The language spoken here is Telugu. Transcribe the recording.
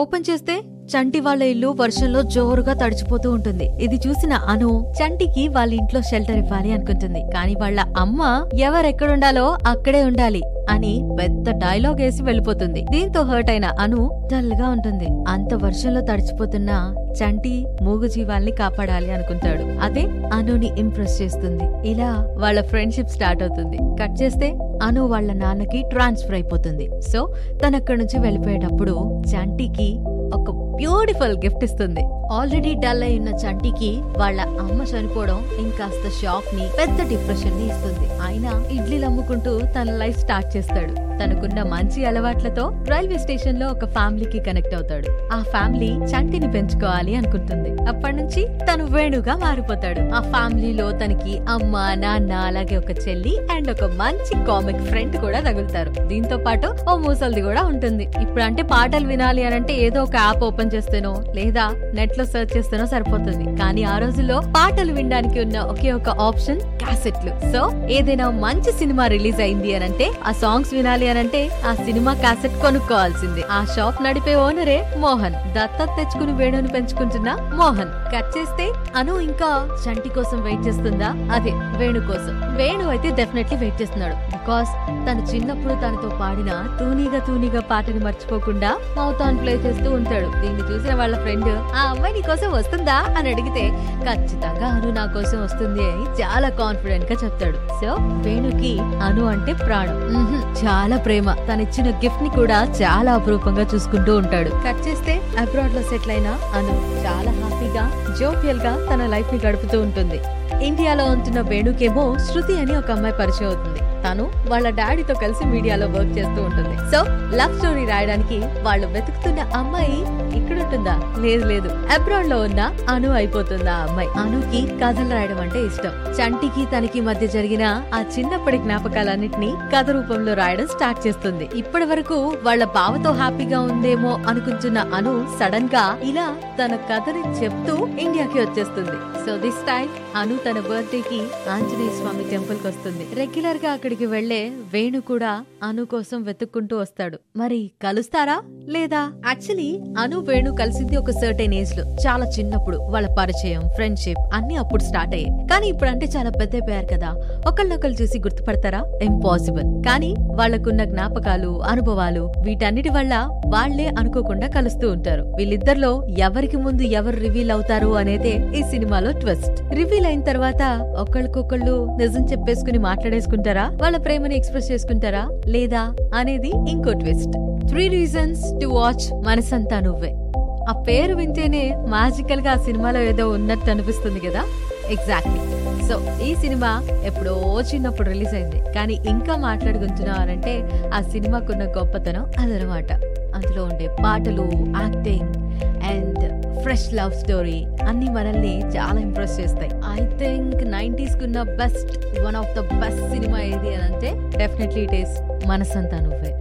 ఓపెన్ చేస్తే చంటి వాళ్ళ ఇల్లు వర్షంలో జోరుగా తడిచిపోతూ ఉంటుంది. ఇది చూసిన అను చంటికి వాళ్ళ ఇంట్లో షెల్టర్ ఇవ్వాలి అనుకుంటుంది. కానీ వాళ్ళ అమ్మ ఎవరెక్కడుండాలో అక్కడే ఉండాలి. అని పెద్ద డైలాగ్ వేసి వెళ్ళిపోతుంది. దీంతో హర్ట్ అయిన అను డల్గా ఉంటుంది. అంత వర్షంలో తడిచిపోతున్న చంటి మూగు జీవాల్ని కాపాడాలి అనుకుంటాడు. అదే అనుని ఇంప్రెస్ చేస్తుంది. ఇలా వాళ్ళ ఫ్రెండ్షిప్ స్టార్ట్ అవుతుంది. కట్ చేస్తే అను వాళ్ళ నాన్నకి ట్రాన్స్ఫర్ అయిపోతుంది. సో తనక్కడి నుంచి వెళ్ళిపోయేటప్పుడు చంటికి ఒక బ్యూటిఫుల్ గిఫ్ట్ ఇస్తుంది. ఆల్రెడీ డల్ అయి ఉన్న చంటికి వాళ్ళ అమ్మ చనిపోవడం ఇంకాస్త షాక్ని పెద్ద డిప్రెషన్ని ఇస్తుంది. ఆయన ఇడ్లీలు అమ్ముకుంటూ తన లైఫ్ స్టార్ట్ చేస్తాడు. తనకున్న మంచి అలవాట్లతో రైల్వే స్టేషన్లో ఒక ఫ్యామిలీకి కనెక్ట్ అవుతాడు. ఆ ఫ్యామిలీ చంటిని పెంచుకోవాలి అనుకుంటుంది. అప్పటి నుంచి తను వేణుగా మారిపోతాడు. ఆ ఫ్యామిలీలో తనకి అమ్మ నాన్న అలాగే ఒక చెల్లి అండ్ ఒక మంచి కామిక్ ఫ్రెండ్ కూడా తగులుతారు. దీంతో పాటు ఓ మూసల్ది కూడా ఉంటుంది. ఇప్పుడు అంటే పాటలు వినాలి అని అంటే ఏదో ఒక యాప్ ఓపెన్ చేస్తేనో లేదా నెట్లో సెర్చ్ చేస్తేనో సరిపోతుంది. కానీ ఆ రోజుల్లో పాటలు వినడానికి ఉన్న ఒకే ఒక ఆప్షన్ క్యాసెట్లు. సో ఏదైనా మంచి సినిమా రిలీజ్ అయింది అని అంటే ఆ సాంగ్స్ వినాలి అని అంటే ఆ సినిమా క్యాసెట్ కొనుక్కోవాల్సింది. ఆ షాప్ నడిపే ఓనరే మోహన్. దత్తత తెచ్చుకుని వేణుని పెంచుకుంటున్న మోహన్. కట్ చేస్తే అను ఇంకా చంటి కోసం వెయిట్ చేస్తుందా? అదే వేణు కోసం. వేణు అయితే డెఫినెట్లీ వెయిట్ చేస్తున్నాడు. బికాస్ తను చిన్నప్పుడు తనతో పాడిన తూనీగా తూనీగా పాటని మర్చిపోకుండా మౌత్ ఆన్ ప్లే చేస్తూ ఉంటాడు. దీన్ని చూసిన వాళ్ళ ఫ్రెండ్ ఆ అమ్మాయి నీ కోసం వస్తుందా? అని అడిగితే ఖచ్చితంగా అను నా కోసం వస్తుంది అని చాలా కాన్ఫిడెంట్గా చెప్తాడు. సో వేణుకి అను అంటే ప్రాణం. చాలా చాలా ప్రేమ. తనిచ్చిన గిఫ్ట్ని కూడా చాలా అపురూపంగా చూసుకుంటూ ఉంటాడు. కట్ చేస్తే అబ్రాడ్లో సెటిల్ అయిన అను చాలా హ్యాపీగా జోపియల్గా తన లైఫ్ని గడుపుతూ ఉంటుంది. ఇండియాలో ఉంటున్న వేణుకేమో శృతి అని ఒక అమ్మాయి పరిచయం అవుతుంది. తను వాళ్ళ డాడీతో కలిసి మీడియాలో వర్క్ చేస్తూ ఉంటుంది. సో లవ్ స్టోరీ రాయడానికి వాళ్ళు వెతుకుతున్న అమ్మాయి ఇక్కడ ఉంటుందా లేదు లేదు. అబ్రాడ్లో ఉన్న అను అయిపోతుందా అమ్మాయి? అనుకి కథలు రాయడం అంటే ఇష్టం. చంటికి తనకి మధ్య జరిగిన ఆ చిన్నప్పటి జ్ఞాపకాలన్నిటినీ కథ రూపంలో రాయడం స్టార్ట్ చేస్తుంది. ఇప్పటి వరకు వాళ్ళ బావతో హ్యాపీగా ఉందేమో అనుకుంటున్న అను సడన్గా ఇలా తన కథని చెప్తూ ఇండియాకి వచ్చేస్తుంది. సో దిస్ టైం అను తన బర్త్డే కి ఆంజనేయ స్వామి టెంపుల్కి వస్తుంది రెగ్యులర్గా అక్కడికి వెళ్ళే వేణు కూడా అను కోసం వెతుక్కుంటూ వస్తాడు. మరి కలుస్తారా లేదా? యాక్చువల్లీ అను వేణు కలిసింది ఒక సర్టెన్ ఏజ్లో. చాలా చిన్నప్పుడు వాళ్ళ పరిచయం ఫ్రెండ్షిప్ అన్ని అప్పుడు స్టార్ట్ అయ్యాయి. కానీ ఇప్పుడు అంటే చాలా పెద్ద అయిపోయారు కదా. ఒకళ్ళొకళ్ళు చూసి గుర్తుపడతారా? ఇంపాసిబుల్ కానీ వాళ్ళకున్న జ్ఞాపకాలు అనుభవాలు వీటన్నిటి వల్ల వాళ్ళే అనుకోకుండా కలుస్తూ ఉంటారు. వీళ్ళిద్దరిలో ఎవరికి ముందు ఎవరు రివీల్ అవుతారు అనేదే ఈ సినిమాలో ట్విస్ట్ రివీల్ అయిన తర్వాత ఒకళ్ళకొకళ్ళు నిజం చెప్పేసుకుని మాట్లాడేసుకుంటారా? వాళ్ళ ప్రేమని ఎక్స్ప్రెస్ చేసుకుంటారా? లేదా? అనేది ఇంకో twist. Three reasons to watch Manasantha Nuvve. ఆ పేరు వింటేనే మ్యాజికల్గా ఆ సినిమాలో ఏదో ఉన్నట్టు అనిపిస్తుంది కదా? ఎగ్జాక్ట్లీ సో ఈ సినిమా ఎప్పుడో చిన్నప్పుడు రిలీజ్ అయింది. కానీ ఇంకా మాట్లాడుకుంటున్నారంటే ఆ సినిమాకున్న గొప్పతనం అదనమాట. అందులో ఉండే పాటలు acting and fresh love story అన్ని మనల్ని చాలా ఇంప్రెస్ చేస్తాయి. ఐ థింక్ నైన్టీస్ ఉన్న best one of the best cinema ఏది అని అంటే డెఫినెట్లీ ఇట్ ఈస్ మనసంతా నువ్వే.